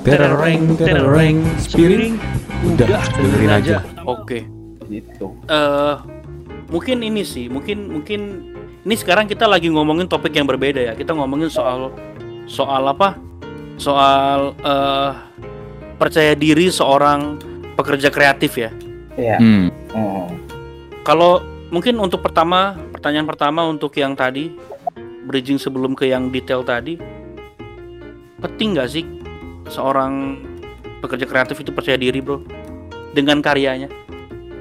Tereng, tereng, spiring. Udah, dengerin aja. Oke. gitu eh mungkin ini sih, mungkin mungkin ini sekarang kita lagi ngomongin topik yang berbeda ya. Kita ngomongin soal soal apa? Soal eh percaya diri seorang pekerja kreatif ya. ya Hmm. Hmm. Kalau mungkin untuk pertama, pertanyaan pertama untuk yang tadi bridging sebelum ke yang detail tadi, penting nggak sih seorang pekerja kreatif itu percaya diri bro dengan karyanya?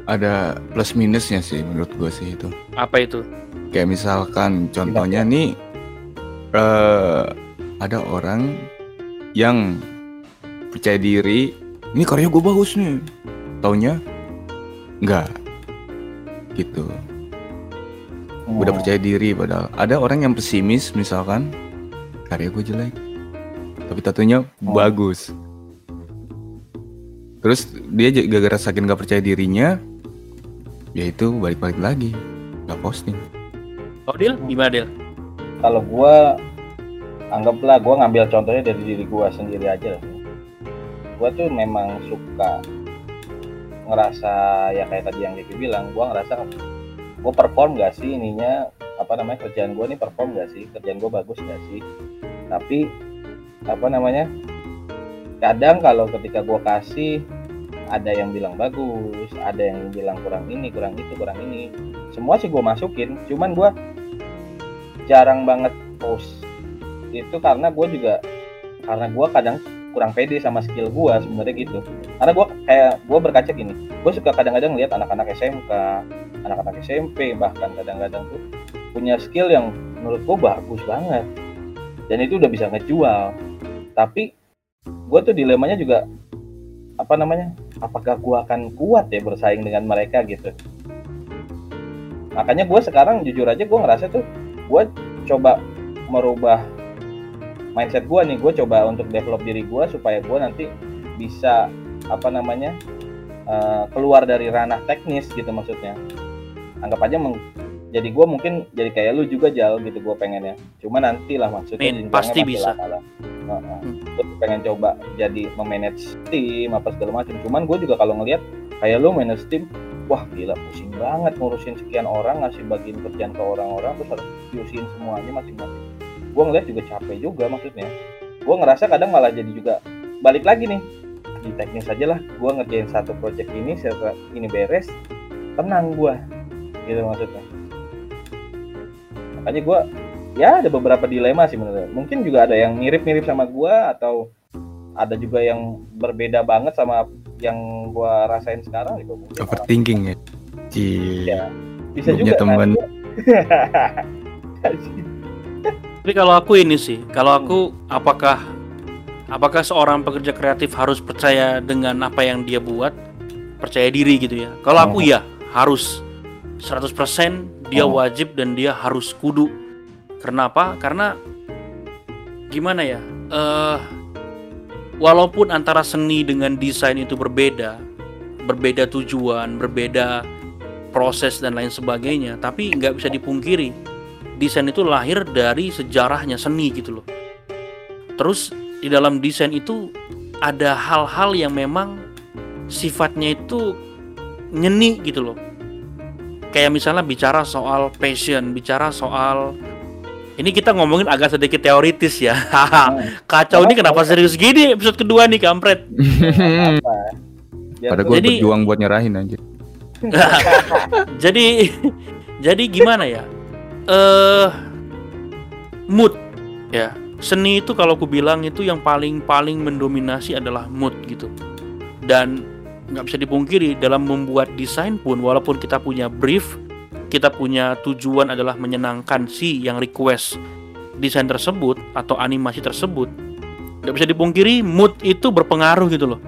Ada plus minusnya sih menurut gue sih itu. Apa itu? Kayak misalkan contohnya nih eh ada orang yang percaya diri, ini karya gue bagus nih. Taunya enggak. Gitu. Udah Hmm. percaya diri padahal ada orang yang pesimis misalkan karya gue jelek. Tapi tatunya Oh. bagus. Terus dia gara-gara saking gak percaya dirinya, ya itu balik-balik lagi, nggak posting. Oh Dil, gimana Dil? kalau gua anggaplah gua ngambil contohnya dari diri gua sendiri aja lah. Gua tuh memang suka ngerasa ya kayak tadi yang Diki bilang, gua ngerasa gua perform gak sih ininya apa namanya kerjaan gua nih perform gak sih kerjaan gua bagus gak sih tapi apa namanya kadang kalau ketika gua kasih ada yang bilang bagus ada yang bilang kurang ini kurang itu kurang ini. Semua sih gua masukin cuman gua jarang banget post. Itu karena gue juga karena gue kadang kurang pede sama skill gue sebenarnya gitu. Karena gue kayak gue berkaca gini gue suka kadang-kadang lihat anak-anak SMK anak-anak SMP bahkan kadang-kadang tuh punya skill yang menurut gue bagus banget. Dan itu udah bisa ngejual tapi gue tuh dilemanya juga apa namanya apakah gue akan kuat ya bersaing dengan mereka gitu? Makanya gue sekarang jujur aja gue ngerasa tuh gue coba merubah mindset gue nih. Gue coba untuk develop diri gue supaya gue nanti bisa apa namanya eh, keluar dari ranah teknis gitu maksudnya. Anggap aja jadi gue mungkin jadi kayak lu juga jal gitu gue pengennya cuma nanti lah maksudnya Min, pasti bisa. lama lah. Heeh. Hmm. Pengen coba jadi memanage tim apa segala macam cuman gue juga kalau ngelihat kayak lu manage tim wah gila pusing banget ngurusin sekian orang ngasih bagian kerjaan ke orang-orang terus harus diusin semuanya masing-masing gue ngeliat juga capek juga maksudnya gue ngerasa kadang malah jadi juga balik lagi nih di teknis aja lah gue ngerjain satu project ini setelah ini beres tenang gue gitu maksudnya makanya gue ya ada beberapa dilema sih menurut mungkin juga ada yang mirip-mirip sama gue atau ada juga yang berbeda banget sama yang gue rasain sekarang gitu mungkin Overthinking ya. Ci. Iya. bisa juga temen. Kasih. Tapi kalau aku ini sih, kalau aku apakah apakah seorang pekerja kreatif harus percaya dengan apa yang dia buat, percaya diri gitu ya. Kalau aku Oh. ya harus 100% dia Oh. wajib dan dia harus kudu. Kenapa? Karena gimana ya? Eh walaupun antara seni dengan desain itu berbeda, berbeda tujuan, berbeda proses dan lain sebagainya, tapi nggak bisa dipungkiri desain itu lahir dari sejarahnya seni gitu loh. Terus di dalam desain itu ada hal-hal yang memang sifatnya itu nyeni gitu loh. Kayak misalnya bicara soal passion, bicara soal ini kita ngomongin agak sedikit teoritis ya. Kacau ini kenapa serius gini? Episode kedua nih kampret. Pada gue Jadi- berjuang buat nyerahin anjir. jadi jadi gimana ya? Eh mood ya. Seni itu kalau aku bilang itu yang paling paling mendominasi adalah mood gitu. Dan nggak bisa dipungkiri dalam membuat desain pun walaupun kita punya brief kita punya tujuan adalah menyenangkan si yang request desain tersebut atau animasi tersebut nggak bisa dipungkiri mood itu berpengaruh gitu loh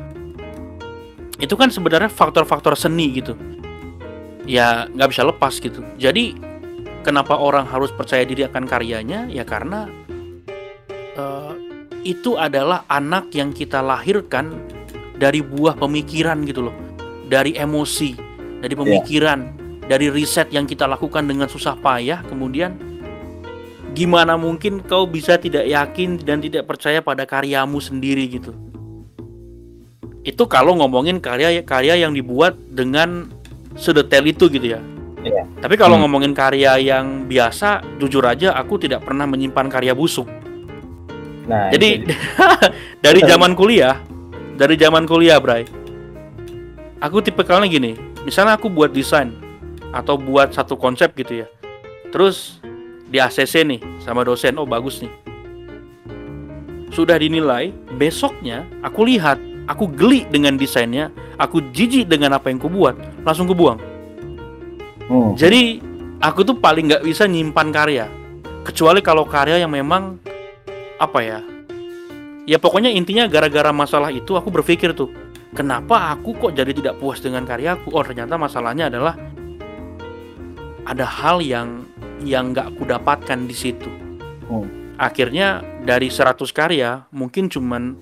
itu kan sebenarnya faktor-faktor seni gitu ya nggak bisa lepas gitu. Jadi kenapa orang harus percaya diri akan karyanya? Ya karena eh, itu adalah anak yang kita lahirkan dari buah pemikiran gitu loh, dari emosi, dari pemikiran, dari riset yang kita lakukan dengan susah payah. Kemudian gimana mungkin kau bisa tidak yakin dan tidak percaya pada karyamu sendiri gitu? itu kalau ngomongin karya karya yang dibuat dengan sedetail itu gitu ya. Iya. Tapi kalau Hmm. ngomongin karya yang biasa, jujur aja aku tidak pernah menyimpan karya busuk. Nah, Jadi dari zaman kuliah, dari zaman kuliah, Bray. Aku tipikalnya gini, misalnya aku buat desain atau buat satu konsep gitu ya. Terus di ACC nih sama dosen, oh bagus nih. Sudah dinilai, besoknya aku lihat, aku geli dengan desainnya, aku jijik dengan apa yang kubuat, langsung kubuang. Hmm. Jadi aku tuh paling nggak bisa nyimpan karya, kecuali kalau karya yang memang apa ya? Ya pokoknya intinya gara-gara masalah itu aku berpikir tuh, kenapa aku kok jadi tidak puas dengan karyaku? Oh ternyata masalahnya adalah ada hal yang yang nggak aku dapatkan di situ. Hmm. Akhirnya dari 100 karya mungkin cuman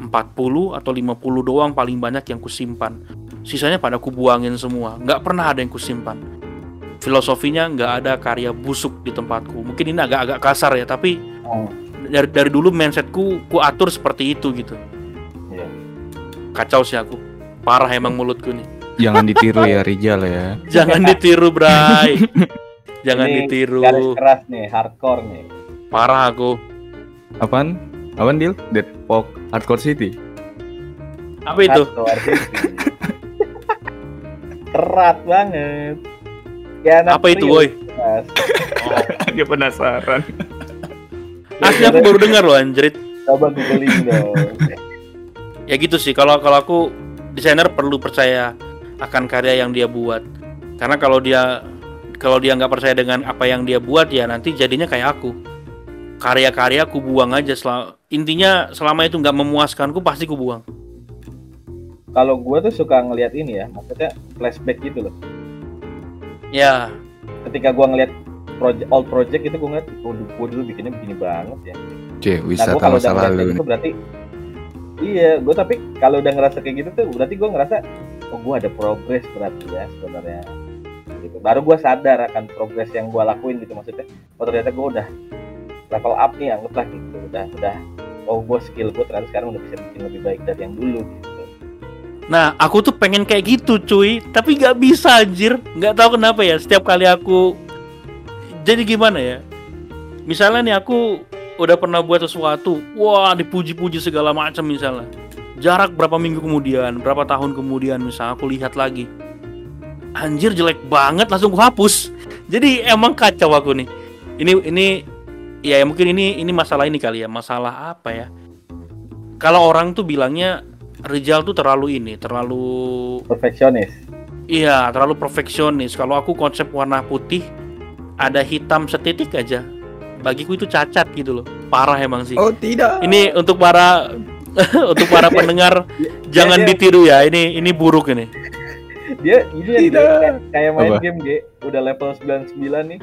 40 atau 50 doang paling banyak yang kusimpan. Sisanya pada kubuangin semua. Nggak pernah ada yang kusimpan. Filosofinya nggak ada karya busuk di tempatku. Mungkin ini agak-agak kasar ya, tapi Hmm. Dari dari dulu mindsetku ku atur seperti itu gitu. Iya. Kacau sih aku. Parah emang mulutku nih. Jangan ditiru ya Rijal ya. Jangan ditiru, Bray. Jangan Ini ditiru. Garis keras nih, hardcore nih. Parah aku. Apaan? Apaan deal? Deadpool Hardcore City. Apa itu? Kerat banget. Ya, Apa itu, woi? Mas. Dia penasaran. Asli aku baru dengar loh anjrit. Coba googling dong. Ya gitu sih. Kalau kalau aku desainer perlu percaya akan karya yang dia buat. Karena kalau dia kalau dia nggak percaya dengan apa yang dia buat ya nanti jadinya kayak aku. Karya-karya aku buang aja. Sel intinya selama itu nggak memuaskanku pasti ku buang. Kalau gue tuh suka ngelihat ini ya, maksudnya flashback gitu loh. Ya, Ketika gue ngelihat project old project itu gue ngeliat, oh gue dulu bikinnya begini banget ya. Cie, Nah, wisata gue kalau masa lalu. gitu berarti iya, gue tapi kalau udah ngerasa kayak gitu tuh berarti gue ngerasa oh gue ada progres berarti ya sebenarnya. Gitu. Baru gue sadar akan progres yang gue lakuin gitu maksudnya. Oh ternyata gue udah level up nih anggaplah gitu. Udah udah oh gue skill gue ternyata sekarang udah bisa bikin lebih baik dari yang dulu gitu. Nah, aku tuh pengen kayak gitu, cuy. Tapi nggak bisa, anjir. Nggak tahu kenapa ya. Setiap kali aku jadi gimana ya? Misalnya nih aku udah pernah buat sesuatu, wah dipuji-puji segala macam misalnya. Jarak berapa minggu kemudian, berapa tahun kemudian misalnya aku lihat lagi. Anjir jelek banget, langsung hapus. Jadi emang kacau aku nih. Ini ini ya mungkin ini ini masalah ini kali ya, masalah apa ya? Kalau orang tuh bilangnya Rizal tuh terlalu ini, terlalu Perfeksionis. iya, terlalu perfeksionis. Kalau aku konsep warna putih ada hitam setitik aja. Bagiku itu cacat gitu loh. Parah emang sih. Oh tidak. Ini untuk para untuk para pendengar jangan dia- ditiru ya. Ini ini buruk ini. Dia ini yang Tidak. kayak, kayak main Apa? game G, udah level 99 nih.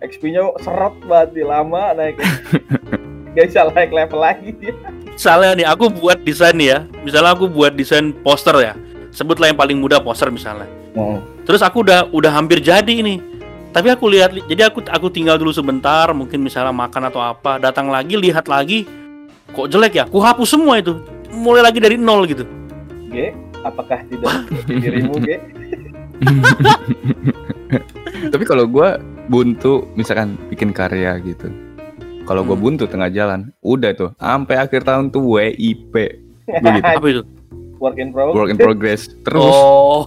XP-nya seret banget nih, lama naik. Gak bisa naik level lagi dia. Misalnya nih aku buat desain nih ya. Misalnya aku buat desain poster ya. Sebutlah yang paling mudah poster misalnya. Terus aku udah udah hampir jadi ini. Tapi aku lihat jadi aku aku tinggal dulu sebentar, mungkin misalnya makan atau apa, datang lagi lihat lagi kok jelek ya. Ku hapus semua itu. Mulai lagi dari nol gitu. G, apakah tidak dirimu G? Tapi kalau gua buntu misalkan bikin karya gitu. Kalau gua Hmm. buntu tengah jalan, udah tuh sampai akhir tahun tuh WIP. Gitu. Apa itu? Work in progress. Work in progress. Terus Oh.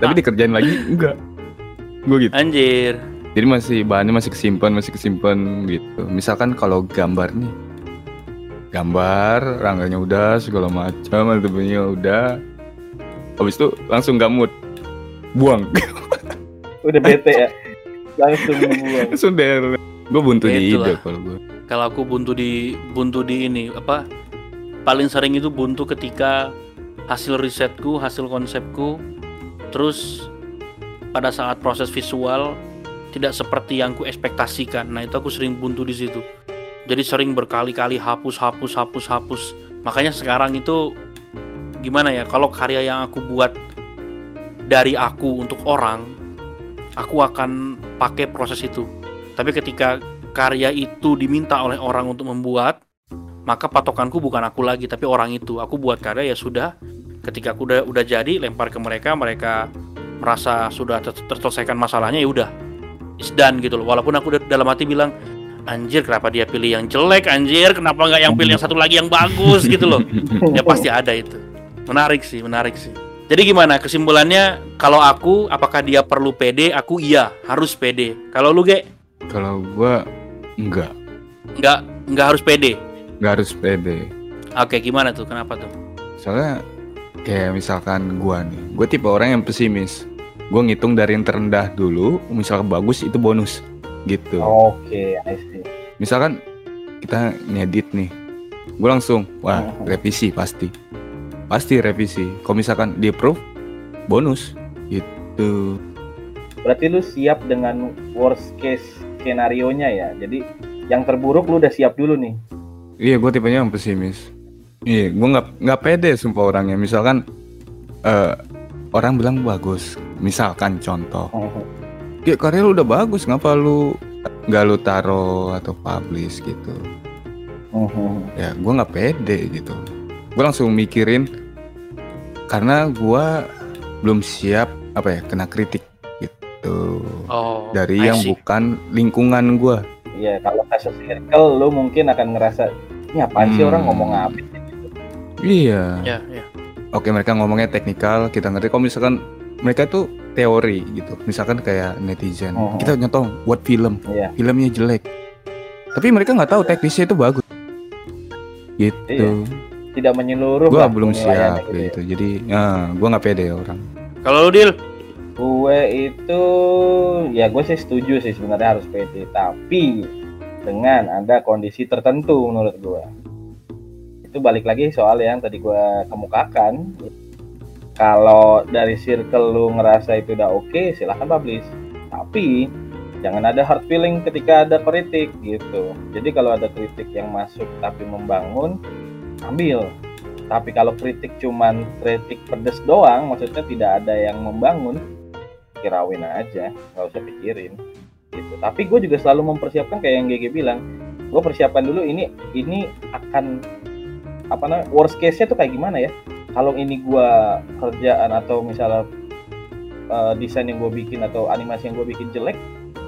tapi dikerjain lagi enggak. Gue gitu. Anjir. Jadi masih bahannya masih kesimpan, masih kesimpan gitu. Misalkan kalau gambar nih, gambar, rangganya udah, segala macam, atebnya udah. Habis itu langsung gamut, buang. Udah bete ya. Langsung buang. langsung der. Gue buntu di Itulah. ide kalau gue. Kalau aku buntu di buntu di ini apa? Paling sering itu buntu ketika hasil risetku, hasil konsepku terus pada saat proses visual tidak seperti yang ku ekspektasikan. Nah, itu aku sering buntu di situ. Jadi sering berkali-kali hapus, hapus, hapus, hapus. Makanya sekarang itu gimana ya? Kalau karya yang aku buat dari aku untuk orang, aku akan pakai proses itu. Tapi ketika karya itu diminta oleh orang untuk membuat, maka patokanku bukan aku lagi, tapi orang itu. Aku buat karya ya sudah, ketika aku udah udah jadi lempar ke mereka mereka merasa sudah ter- terselesaikan masalahnya ya udah is done gitu loh. Walaupun aku dalam hati bilang anjir kenapa dia pilih yang jelek anjir? Kenapa nggak yang pilih yang satu lagi yang bagus? gitu loh. Ya pasti ada itu. Menarik sih menarik sih. Jadi gimana? Kesimpulannya kalau aku apakah dia perlu PD aku iya harus PD kalau lu ge? Kalau gua enggak, nggak nggak harus PD enggak harus pede. oke gimana tuh? Kenapa tuh? Soalnya kayak misalkan gua nih, gue tipe orang yang pesimis. Gue ngitung dari yang terendah dulu, misalkan bagus itu bonus gitu. Oke, I see. Misalkan kita ngedit nih, gue langsung wah Mhm. revisi pasti, pasti revisi. Kalau misalkan di approve, bonus gitu. Berarti lu siap dengan worst case skenario nya ya. Jadi yang terburuk lu udah siap dulu nih. Iya, gue tipenya yang pesimis. Iya, gue nggak nggak pede sumpah orangnya. Misalkan eh, orang bilang bagus, misalkan contoh, ya karya lu udah bagus, ngapa lu nggak lu taro atau publish gitu? Ya, gue nggak pede gitu. Gue langsung mikirin karena gue belum siap apa ya kena kritik gitu oh dari I yang see. bukan lingkungan gue. Iya, kalau as a circle lu mungkin akan ngerasa ini apaan sih Hmm. orang ngomong apa sih?" Iya. ya ya Oke mereka ngomongnya teknikal kita ngerti kalau misalkan mereka tuh teori gitu misalkan kayak netizen Oh. kita nyontoh buat film Iya. filmnya jelek tapi mereka nggak tahu teknisnya itu bagus gitu Iya. Tidak menyeluruh. gua belum siap gitu ya. gitu jadi nah, gua nggak pede orang kalau lu deal Gue itu ya gue sih setuju sih sebenarnya harus PD, tapi dengan ada kondisi tertentu menurut gue. Itu balik lagi soal yang tadi gue kemukakan. Kalau dari circle lu ngerasa itu udah oke, silahkan publish. Tapi jangan ada hard feeling ketika ada kritik gitu. Jadi kalau ada kritik yang masuk tapi membangun, ambil. Tapi kalau kritik cuman kritik pedes doang, maksudnya tidak ada yang membangun, kirawin aja nggak usah pikirin gitu tapi gue juga selalu mempersiapkan kayak yang GG bilang gue persiapan dulu ini ini akan apa namanya worst case nya tuh kayak gimana ya kalau ini gue kerjaan atau misalnya eh, desain yang gue bikin atau animasi yang gue bikin jelek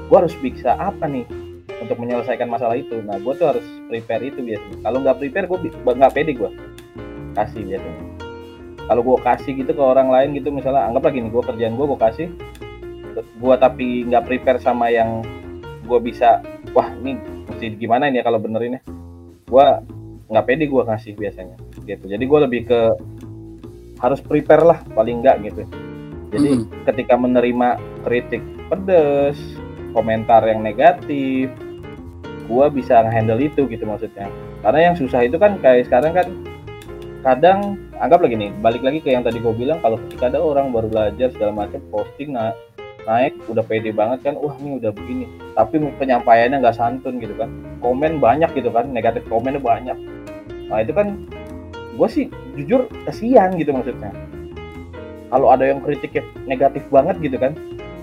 gue harus bisa apa nih untuk menyelesaikan masalah itu? Nah gue tuh harus prepare itu biasanya. Kalau nggak prepare gue nggak pede gue kasih biasanya. Kalau gue kasih gitu ke orang lain gitu misalnya anggap lagi nih gue kerjaan gue gue kasih gue tapi nggak prepare sama yang gue bisa wah ini mesti gimana ini ya kalau bener ini gue nggak pede gue ngasih biasanya gitu. Jadi gue lebih ke harus prepare lah paling nggak gitu. Jadi Mm. ketika menerima kritik pedes komentar yang negatif gue bisa handle itu gitu maksudnya. Karena yang susah itu kan kayak sekarang kan kadang anggap lagi nih balik lagi ke yang tadi gue bilang kalau ketika ada orang baru belajar segala macam posting na naik udah pede banget kan wah ini udah begini. Tapi penyampaiannya nggak santun gitu kan. Komen banyak gitu kan negatif komennya banyak. Nah itu kan gue sih jujur kesian gitu maksudnya. Kalau ada yang kritiknya negatif banget gitu kan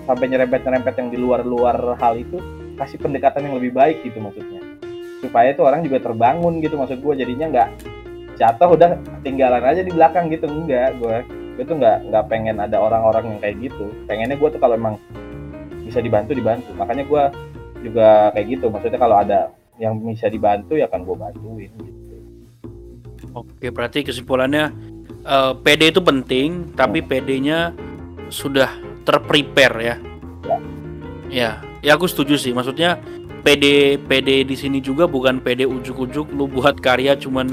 sampai nyerempet-nyerempet yang di luar-luar hal itu kasih pendekatan yang lebih baik gitu maksudnya. Supaya itu orang juga terbangun gitu maksud gue jadinya nggak jatuh udah ketinggalan aja di belakang gitu. Enggak gue gue tuh nggak nggak pengen ada orang-orang yang kayak gitu. Pengennya gue tuh kalau emang bisa dibantu dibantu. Makanya gue juga kayak gitu. Maksudnya kalau ada yang bisa dibantu ya kan gue bantuin gitu Oke, berarti kesimpulannya eh, PD itu penting, tapi PD-nya sudah terprepare ya. Ya. Ya, ya aku setuju sih. Maksudnya PD PD di sini juga bukan PD ujuk-ujuk lu buat karya cuman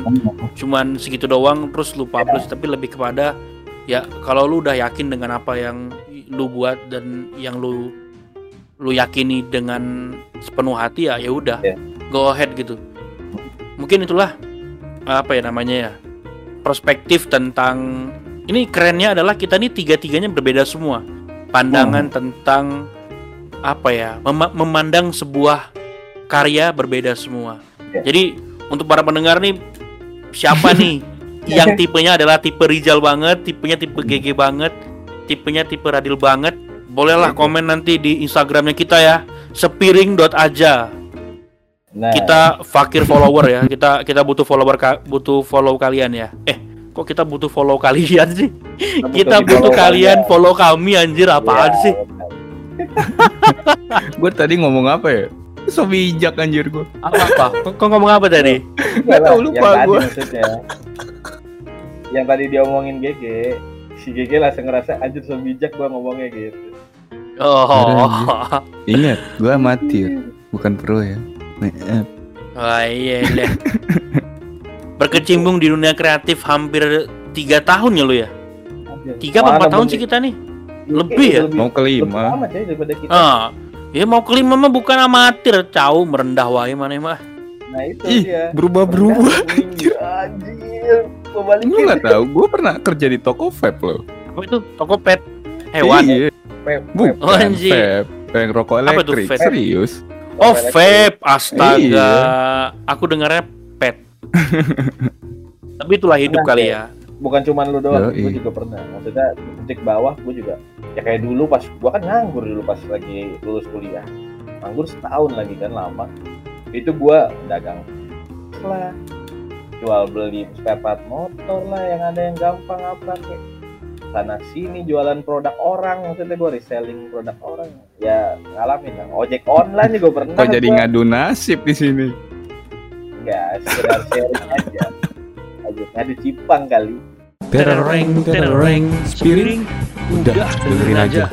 cuman segitu doang terus lu publish tapi lebih kepada ya kalau lu udah yakin dengan apa yang lu buat dan yang lu lu yakini dengan sepenuh hati ya ya udah Ya. go ahead gitu mungkin itulah apa ya namanya ya perspektif tentang ini kerennya adalah kita ini tiga-tiganya berbeda semua. Pandangan tentang apa ya mema- memandang sebuah karya berbeda semua. Ya. jadi untuk para pendengar nih siapa nih yang tipenya adalah tipe Rizal banget tipenya tipe GG banget tipenya tipe Radil banget? Bolehlah komen nanti di Instagramnya kita ya sepiring.aja nah kita fakir follower ya kita kita butuh follower ka- butuh follow kalian ya eh kok kita butuh follow kalian sih Kita kita butuh follow kalian aja. follow kami anjir apaan Iya, sih. Gue tadi ngomong apa ya? So bijak anjir gue. apa apa kok, ngomong apa tadi Nggak tahu, Yang lupa maksudnya. Yang tadi dia omongin GG, si GG langsung ngerasa anjir so bijak gua ngomongnya gitu. oh Ingat, gue amatir, bukan pro ya. Maaf. Wah iya iya. Berkecimpung di dunia kreatif hampir tiga tahun ya lu ya? Tiga apa empat tahun sih kita nih? Lebih ya? Mau kelima. Ah, ya mau kelima mah bukan amatir, cau merendah wae mana mah. Nah itu Ih, dia. berubah-berubah. Anjir. Anjir. Gua. Lu nggak tahu, gue pernah kerja di toko vape loh. Apa itu? Toko pet hewan. Iya, Pep, bukan Oh, anjir. vape. Yang rokok elektrik, vape? serius. Oh, vape. Astaga. Iya. Aku dengarnya pet. Tapi itulah hidup Nah, kali ya. bukan cuman lu doang, gue juga pernah. Maksudnya titik bawah gue juga ya kayak dulu pas gua kan nganggur dulu pas lagi lulus kuliah. Nganggur setahun lagi kan lama. Itu gua dagang lah jual beli spare part motor lah yang ada yang gampang apa kayak sana sini jualan produk orang maksudnya gue reselling produk orang ya ngalamin lah ojek online juga pernah Kok jadi gua. ngadu nasib di sini? enggak sekedar sharing aja aja ngadu cipang kali Tereng, tereng, spiring, udah dengerin aja.